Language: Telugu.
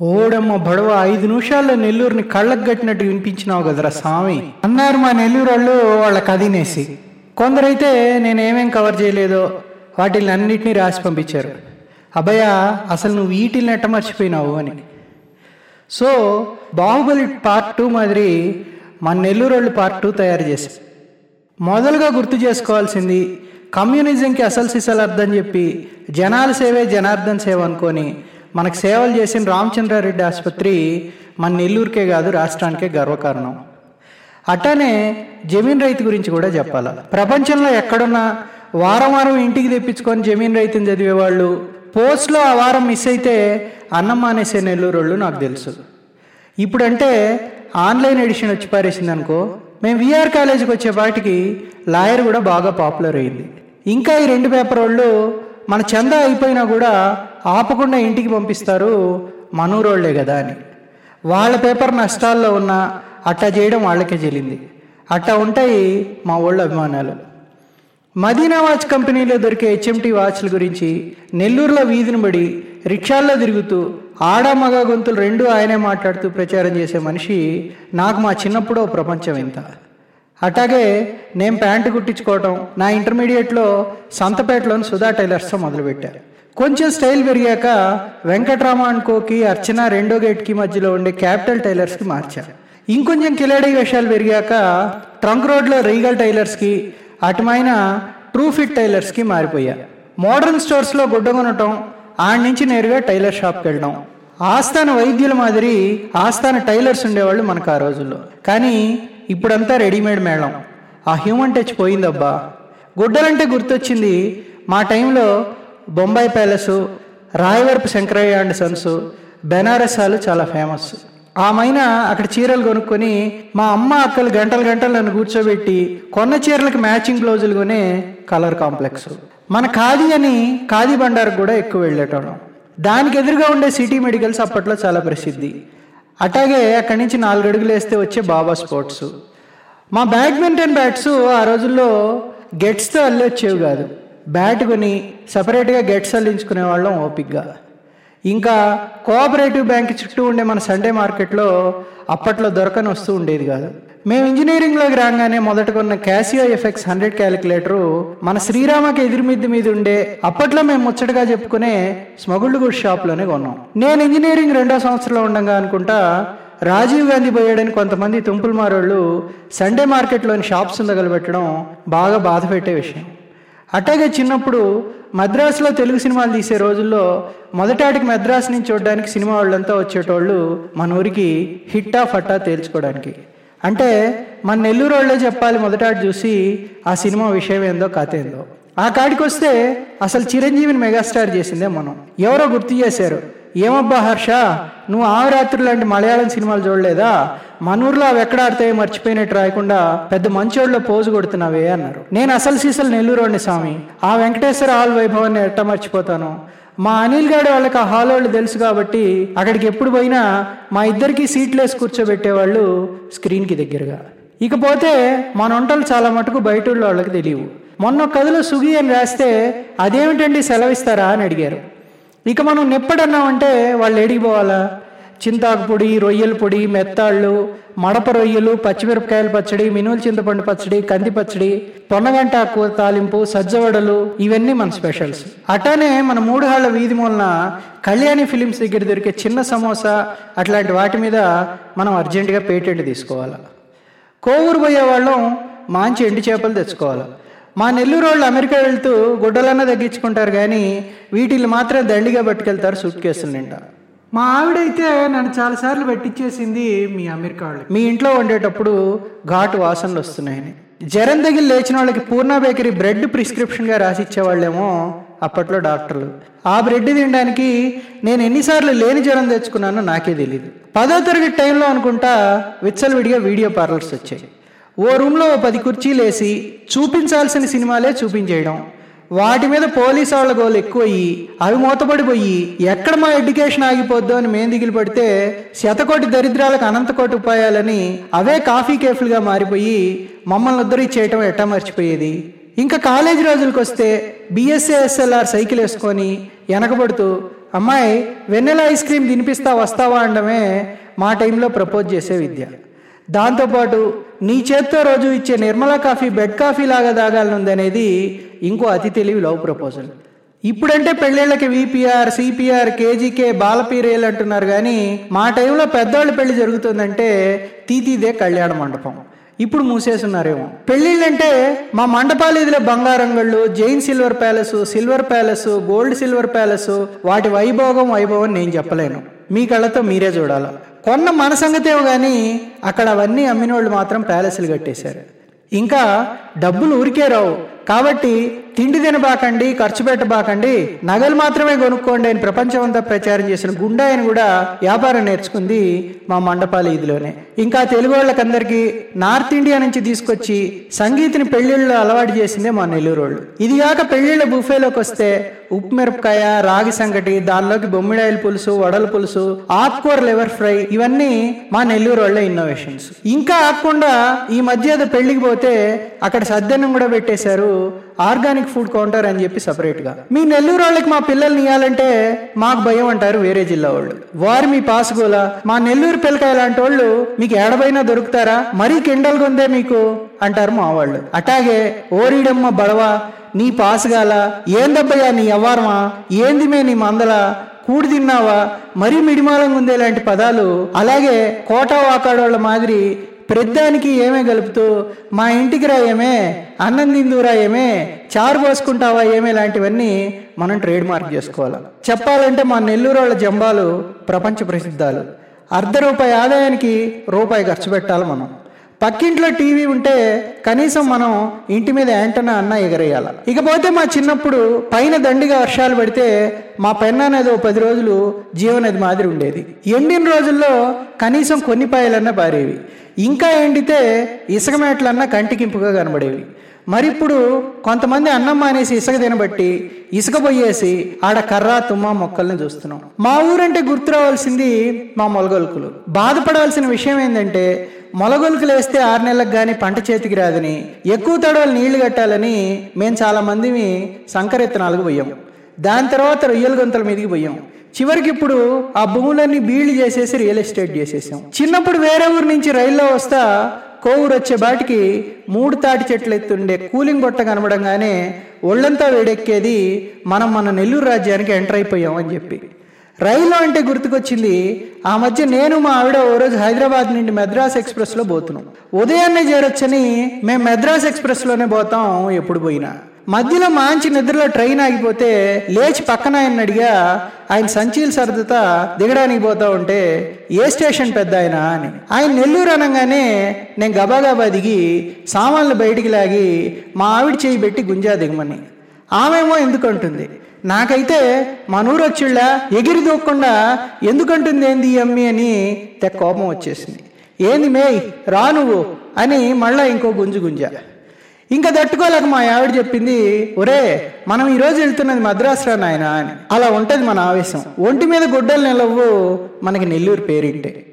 ఓడమ్మ బడవ ఐదు నిమిషాల్లో నెల్లూరుని కళ్ళకు కట్టినట్టు వినిపించినావు కదరా స్వామి. అన్నారు మా నెల్లూరు వాళ్ళు వాళ్ళ కదినేసి. కొందరైతే నేనేమేం కవర్ చేయలేదో వాటిని అన్నిటినీ రాసి పంపించారు. అభయ అసలు నువ్వు వీటిని ఎట్ట మర్చిపోయినావు అని. సో బాహుబలి పార్ట్ టూ మాదిరి మన నెల్లూరు వాళ్ళు పార్ట్ టూ తయారు చేశారు. మొదలుగా గుర్తు చేసుకోవాల్సింది కమ్యూనిజంకి అసలు సిసలు అర్థం చెప్పి జనాల సేవే జనార్దన్ సేవ అనుకొని మనకు సేవలు చేసిన రామచంద్రారెడ్డి ఆసుపత్రి మన నెల్లూరుకే కాదు రాష్ట్రానికే గర్వకారణం. అట్టనే జమీన్ రైతు గురించి కూడా చెప్పాలి. ప్రపంచంలో ఎక్కడున్నా వారం వారం ఇంటికి తెప్పించుకొని జమీన్ రైతుని చదివేవాళ్ళు పోస్ట్లో ఆ వారం మిస్ అయితే అన్నం మానేసే నెల్లూరు వాళ్ళు నాకు తెలుసు. ఇప్పుడంటే ఆన్లైన్ ఎడిషన్ వచ్చి పారేసింది అనుకో మేము విఆర్ కాలేజీకి వచ్చేపాటికి లాయర్ కూడా బాగా పాపులర్ అయింది. ఇంకా ఈ రెండు పేపర్ వాళ్ళు మన చందా అయిపోయినా కూడా ఆపకుండా ఇంటికి పంపిస్తారు మనూరోళ్ళే కదా అని. వాళ్ళ పేపర్ నష్టాల్లో ఉన్న అట్టా చేయడం వాళ్ళకే చెల్లింది. అట్టా ఉంటాయి మా వాళ్ళ అభిమానాలు. మదీనా వాచ్ కంపెనీలో దొరికే హెచ్ఎంటీ వాచ్ల గురించి నెల్లూరులో వీధిని పడి రిక్షాల్లో తిరుగుతూ ఆడ మగ గొంతులు రెండు ఆయనే మాట్లాడుతూ ప్రచారం చేసే మనిషి నాకు మా చిన్నప్పుడు ఓ ప్రపంచం ఇంత. అట్లాగే నేను ప్యాంటు కుట్టించుకోవటం నా ఇంటర్మీడియట్లో సంతపేటలోని సుధా టైలర్స్తో మొదలుపెట్టారు కొంచెం స్టైల్ పెరిగాక వెంకట్రామ అనుకోకి అర్చన రెండో గేట్కి మధ్యలో ఉండే క్యాపిటల్ టైలర్స్కి మార్చారు ఇంకొంచెం కిలాడీ వేషాలు పెరిగాక ట్రంక్ రోడ్లో రీగల్ టైలర్స్కి అటుమైన ట్రూ ఫిట్ టైలర్స్కి మారిపోయా. మోడర్న్ స్టోర్స్లో గుడ్డ కొనటం ఆడ నుంచి నేరుగా టైలర్ షాప్కి వెళ్ళడం ఆస్థాన వైద్యుల మాదిరి ఆస్థాన టైలర్స్ ఉండేవాళ్ళు మనకు ఆ రోజుల్లో. కానీ ఇప్పుడంతా రెడీమేడ్ మేళం. ఆ హ్యూమన్ టచ్ పోయిందబ్బా. గుడ్డలంటే గుర్తొచ్చింది మా టైంలో Bombay palace Rayavarapu Shankaraiah and sons బెనారసాలు చాలా ఫేమస్. ఆమెన అక్కడ చీరలు కొనుక్కొని మా అమ్మ అక్కలు గంటలు గంటలు నన్ను కూర్చోబెట్టి కొన్న చీరలకు మ్యాచింగ్ బ్లౌజులు కొనే కలర్ కాంప్లెక్స్. మన ఖాదీ అని ఖాదీ బండారు కూడా ఎక్కువ వెళ్ళేటోళ్ళం. దానికి ఎదురుగా ఉండే సిటీ మెడికల్స్ అప్పట్లో చాలా ప్రసిద్ధి. అట్లాగే అక్కడి నుంచి నాలుగు అడుగులు వేస్తే వచ్చే బాబా స్పోర్ట్స్. మా బ్యాడ్మింటన్ బ్యాట్స్ ఆ రోజుల్లో గెట్స్తో అల్లొచ్చేవి కాదు. బ్యాట్ కొని సపరేట్గా గెట్స్ అల్లించుకునే వాళ్ళం ఓపిక్గా ఇంకా కోఆపరేటివ్ బ్యాంక్ చుట్టూ ఉండే మన సండే మార్కెట్లో అప్పట్లో దొరకని వస్తూ ఉండేది కాదు. మేము ఇంజనీరింగ్లోకి రాగానే మొదటకున్న క్యాసియో ఎఫెక్స్ హండ్రెడ్ క్యాలిక్యులేటరు మన శ్రీరామకి ఎదురుమిద్ది మీద ఉండే అప్పట్లో మేము ముచ్చటగా చెప్పుకునే స్మగుళ్ళు గుడ్ షాప్లోనే కొన్నాం. నేను ఇంజనీరింగ్ రెండో సంవత్సరంలో ఉండగా అనుకుంటా రాజీవ్ గాంధీ పోయాడని కొంతమంది తుంపులు మారోళ్ళు సండే మార్కెట్లోని షాప్స్ ఉండగలబెట్టడం బాగా బాధ పెట్టే విషయం. అట్టాగే చిన్నప్పుడు మద్రాసులో తెలుగు సినిమాలు తీసే రోజుల్లో మొదటాటికి మద్రాసు నుంచి చూడడానికి సినిమా వాళ్ళంతా వచ్చేటోళ్ళు మన ఊరికి హిట్టా ఫట్టా తేల్చుకోవడానికి. అంటే మన నెల్లూరు వాళ్ళే చెప్పాలి మొదటాటి చూసి ఆ సినిమా విషయం ఏందో కథ ఏందో. ఆ కాడికి వస్తే అసలు చిరంజీవిని మెగాస్టార్ చేసిందే మనం. ఎవరో గుర్తు చేశారు ఏమబ్బా హర్ష? నువ్వు ఆవిరాత్రులు లాంటి మలయాళం సినిమాలు చూడలేదా? మన ఊర్లో అవి ఎక్కడ ఆడతాయి మర్చిపోయినట్టు రాయకుండా పెద్ద మంచోళ్ళలో పోజు కొడుతున్నావే అన్నారు. నేను అసలు సీసలు నెల్లూరుని స్వామి. ఆ వెంకటేశ్వర హాల్ వైభవాన్ని ఎట్ట మర్చిపోతాను? మా అనిల్ గారి వాళ్ళకి ఆ హాల్ వాళ్ళు తెలుసు కాబట్టి అక్కడికి ఎప్పుడు పోయినా మా ఇద్దరికి సీట్లెస్ కూర్చోబెట్టేవాళ్ళు స్క్రీన్కి దగ్గరగా. ఇకపోతే మన వంటలు చాలా మటుకు బయట వాళ్ళకి తెలియవు. మొన్న కథలో సుగి అని రాస్తే అదేమిటండి సెలవిస్తారా అని అడిగారు. ఇక మనం నెప్పడన్నామంటే వాళ్ళు ఎడిగిపోవాలా చింతాకు పొడి రొయ్యల పొడి మెత్తాళ్ళు మడప రొయ్యలు పచ్చిమిరపకాయల పచ్చడి మినువుల చింతపండు పచ్చడి కంది పచ్చడి పొన్నగంట కూర తాలింపు సజ్జవడలు ఇవన్నీ మన స్పెషల్స్. అటానే మన మూడుహాళ్ళ వీధి మూలన కళ్యాణి ఫిలిమ్స్ దగ్గర దొరికే చిన్న సమోసా అట్లాంటి వాటి మీద మనం అర్జెంటుగా పేటెంట్ తీసుకోవాలి. కోవూరు పోయే వాళ్ళం మంచి ఎండు చేపలు తెచ్చుకోవాలి. మా నెల్లూరు వాళ్ళు అమెరికా వెళ్తూ గుడ్డలన్నా తగ్గించుకుంటారు కానీ వీటిని మాత్రం దండిగా పట్టుకెళ్తారు సూట్ కేసులు నిండా. మా ఆవిడైతే నన్ను చాలాసార్లు పెట్టించేసింది మీ అమెరికా వాళ్ళు. మీ ఇంట్లో వండేటప్పుడు ఘాటు వాసనలు వస్తున్నాయని జ్వరం తగిలి లేచిన వాళ్ళకి పూర్ణ బేకరీ బ్రెడ్ ప్రిస్క్రిప్షన్గా రాసి ఇచ్చేవాళ్ళేమో అప్పట్లో డాక్టర్లు. ఆ బ్రెడ్ తినడానికి నేను ఎన్నిసార్లు లేని జ్వరం తెచ్చుకున్నానో నాకే తెలియదు పదో తరగతి టైంలో అనుకుంటా విచ్చలవిడిగా వీడియో పార్లర్స్ వచ్చాయి. ఓ రూమ్లో ఓ పది కుర్చీలు వేసి చూపించాల్సిన సినిమాలే చూపించేయడం. వాటి మీద పోలీసు వాళ్ళ గోలు ఎక్కువయ్యి అవి మూతపడిపోయి ఎక్కడ మా ఎడ్యుకేషన్ ఆగిపోద్దో అని మేం దిగులు పడితే శతకోటి దరిద్రాలకు అనంతకోటి ఉపాయాలని అవే కాఫీ కేఫ్లుగా మారిపోయి మమ్మల్ని ఉద్ధరించేయటం ఎట్టా మర్చిపోయేది. ఇంకా కాలేజీ రోజులకు వస్తే బిఎస్ఏఎస్ఎల్ఆర్ సైకిల్ వేసుకొని వెనకబడుతూ అమ్మాయి వెన్నెల ఐస్ క్రీమ్ తినిపిస్తా వస్తావా అనడమే మా టైంలో ప్రపోజ్ చేసే విద్య. దాంతోపాటు నీ చేత్తో రోజు ఇచ్చే నిర్మలా కాఫీ బెడ్ కాఫీ లాగా తాగాలనుంది అనేది ఇంకో అతి తెలివి లవ్ ప్రపోజల్ ఇప్పుడంటే పెళ్ళిళ్ళకి విపిఆర్ సిపిఆర్ కేజీకే బాలపీరేలు అంటున్నారు కానీ మా టైంలో పెద్దవాళ్ళ పెళ్ళి జరుగుతుందంటే తీతీదే కళ్యాణ మండపం. ఇప్పుడు మూసేస్తున్నారేమో. పెళ్ళిళ్ళంటే మా మండపాలు ఇదిలో బంగారం గళ్ళు Jain silver palace silver palace gold silver palace వాటి వైభోగం వైభవం నేను చెప్పలేను. మీ కళ్ళతో మీరే చూడాలి. కొన్న మన సంగతేవో కానీ అక్కడ అవన్నీ అమ్మినోళ్ళు మాత్రం ప్యాలెస్లు కట్టేశారు. ఇంకా డబ్బులు ఊరికే రావు. కాబట్టి తిండి తినబాకండి ఖర్చు పెట్టబాకండి నగలు మాత్రమే కొనుక్కోండి అని ప్రపంచమంతా ప్రచారం చేసిన గుండాయని కూడా వ్యాపారం నేర్చుకుంది మా మండపాల ఇదిలోనే. ఇంకా తెలుగు వాళ్ళకందరికీ నార్త్ ఇండియా నుంచి తీసుకొచ్చి సంగీతిని పెళ్ళిళ్ళలో అలవాటు చేసిందే మా నెల్లూరు వాళ్ళు ఇది కాక పెళ్ళిళ్ళ బుఫేలోకి వస్తే ఉప్పు మిరపకాయ రాగి సంగటి దానిలోకి బొమ్మిడాయిల పులుసు వడల పులుసు ఆకుకూర లివర్ ఫ్రై ఇవన్నీ మా నెల్లూరు వాళ్ళ ఇన్నోవేషన్స్. ఇంకా ఆకుండా ఈ మధ్య పెళ్ళికి పోతే అక్కడ సద్దనం కూడా పెట్టేశారు ఆర్గానిక్ ఫుడ్ కౌంటర్ అని చెప్పి సపరేట్గా. మీ నెల్లూరు వాళ్ళకి మా పిల్లల్ని ఇవ్వాలంటే మాకు భయం అంటారు వేరే జిల్లా వాళ్ళు. వారు మీ పాసుగోలా. మా నెల్లూరు పిల్లకాయ లాంటి వాళ్ళు మీకు ఏడబైనా దొరుకుతారా? మరీ కిండల్ ఉందే మీకు అంటారు మా వాళ్ళు. అట్లాగే ఓరిడమ్మ బడవా నీ పాసుగాల ఏందబ్బయ్యా నీ అవ్వారమా? ఏంది మే నీ మందల? కూడి తిన్నావా? మరీ మిడిమాలంగా ఉందే లాంటి పదాలు. అలాగే కోటా వాకాడోళ్ళ మాదిరి ప్రతిదానికి ఏమే కలుపుతూ మా ఇంటికి రా ఏమే అన్నం తిందురా ఏమే చారు పోసుకుంటావా ఏమే లాంటివన్నీ మనం ట్రేడ్ మార్క్ చేసుకోవాలి. చెప్పాలంటే మా నెల్లూరు వాళ్ళ జంబాలు ప్రపంచ ప్రసిద్ధాలు. అర్ధ రూపాయి ఆదాయానికి రూపాయి ఖర్చు పెట్టాలి మనం. పక్కింట్లో టీవీ ఉంటే కనీసం మనం ఇంటి మీద యాంటనా అన్న ఎగరేయాల. ఇకపోతే మా చిన్నప్పుడు పైన దండిగా వర్షాలు పడితే మా పెన్ అనేది ఓ పది రోజులు జీవనది మాదిరి ఉండేది. ఎండిన రోజుల్లో కనీసం కొన్ని పాయలన్నా పారేవి. ఇంకా ఎండితే ఇసుకమేటలన్నా కంటికింపుగా కనబడేవి. మరి ఇప్పుడు కొంతమంది అన్నం మానేసి ఇసుక తినబట్టి ఇసుక పోయేసి ఆడ కర్ర తుమ్మ మొక్కల్ని చూస్తున్నాం. మా ఊరంటే గుర్తు రావాల్సింది మా మొలగొలుకులు. బాధపడాల్సిన విషయం ఏంటంటే మొలగొలుకులు వేస్తే ఆరు నెలలకు కానీ పంట చేతికి రాదని ఎక్కువ తడవలు నీళ్ళు కట్టాలని మేము చాలా మందిని సంకరెత్తనాలకు పోయాం. దాని తర్వాత రొయ్యల గొంతల మీదకి పోయాం. చివరికి ఇప్పుడు ఆ భూములన్నీ బీళ్ళు చేసేసి రియల్ ఎస్టేట్ చేసేసాం. చిన్నప్పుడు వేరే ఊరు నుంచి రైల్లో వస్తా కోవూరు వచ్చే బాటికి మూడు తాటి చెట్లు ఎత్తుండే కూలింగ్ బొట్ట కనబడంగానే ఒళ్ళంతా వేడెక్కేది మనం మన నెల్లూరు రాజ్యానికి ఎంటర్ అయిపోయాం అని చెప్పి. రైలు అంటే గుర్తుకొచ్చింది ఆ మధ్య నేను మా ఆవిడ ఓ రోజు హైదరాబాద్ నుండి మెద్రాస్ ఎక్స్ప్రెస్లో పోతున్నాం. ఉదయాన్నే చేరొచ్చని మేము మెద్రాస్ ఎక్స్ప్రెస్లోనే పోతాం ఎప్పుడు పోయినా. మధ్యలో మంచి నిద్రలో ట్రైన్ ఆగిపోతే లేచి పక్కన ఆయన అడిగా ఆయన సంచీలు సర్దుతా దిగడానికి పోతా ఉంటే ఏ స్టేషన్ పెద్ద ఆయన? అని. ఆయన నెల్లూరు అనగానే నేను గబాగబా దిగి సామాన్లు బయటికి లాగి మా ఆవిడ చేయి పెట్టి గుంజా దిగమని. ఆమెమో ఎందుకంటుంది? నాకైతే మనూరు వచ్చిళ్ళ ఎగిరి దూక్కుండా ఎందుకంటుంది ఏంది అమ్మి? అని తె కోపం వచ్చేసింది. ఏంది మేయ్ రా నువ్వు అని మళ్ళా ఇంకో గుంజు గుంజా. ఇంకా తట్టుకోలేక మా ఆవిడ చెప్పింది ఒరే మనం ఈరోజు వెళ్తున్నది మద్రాసులో నాయన అని. అలా ఉంటుంది మన ఆవేశం. ఒంటి మీద గుడ్డలు నిలవు మనకి నెల్లూరు పేరింటే?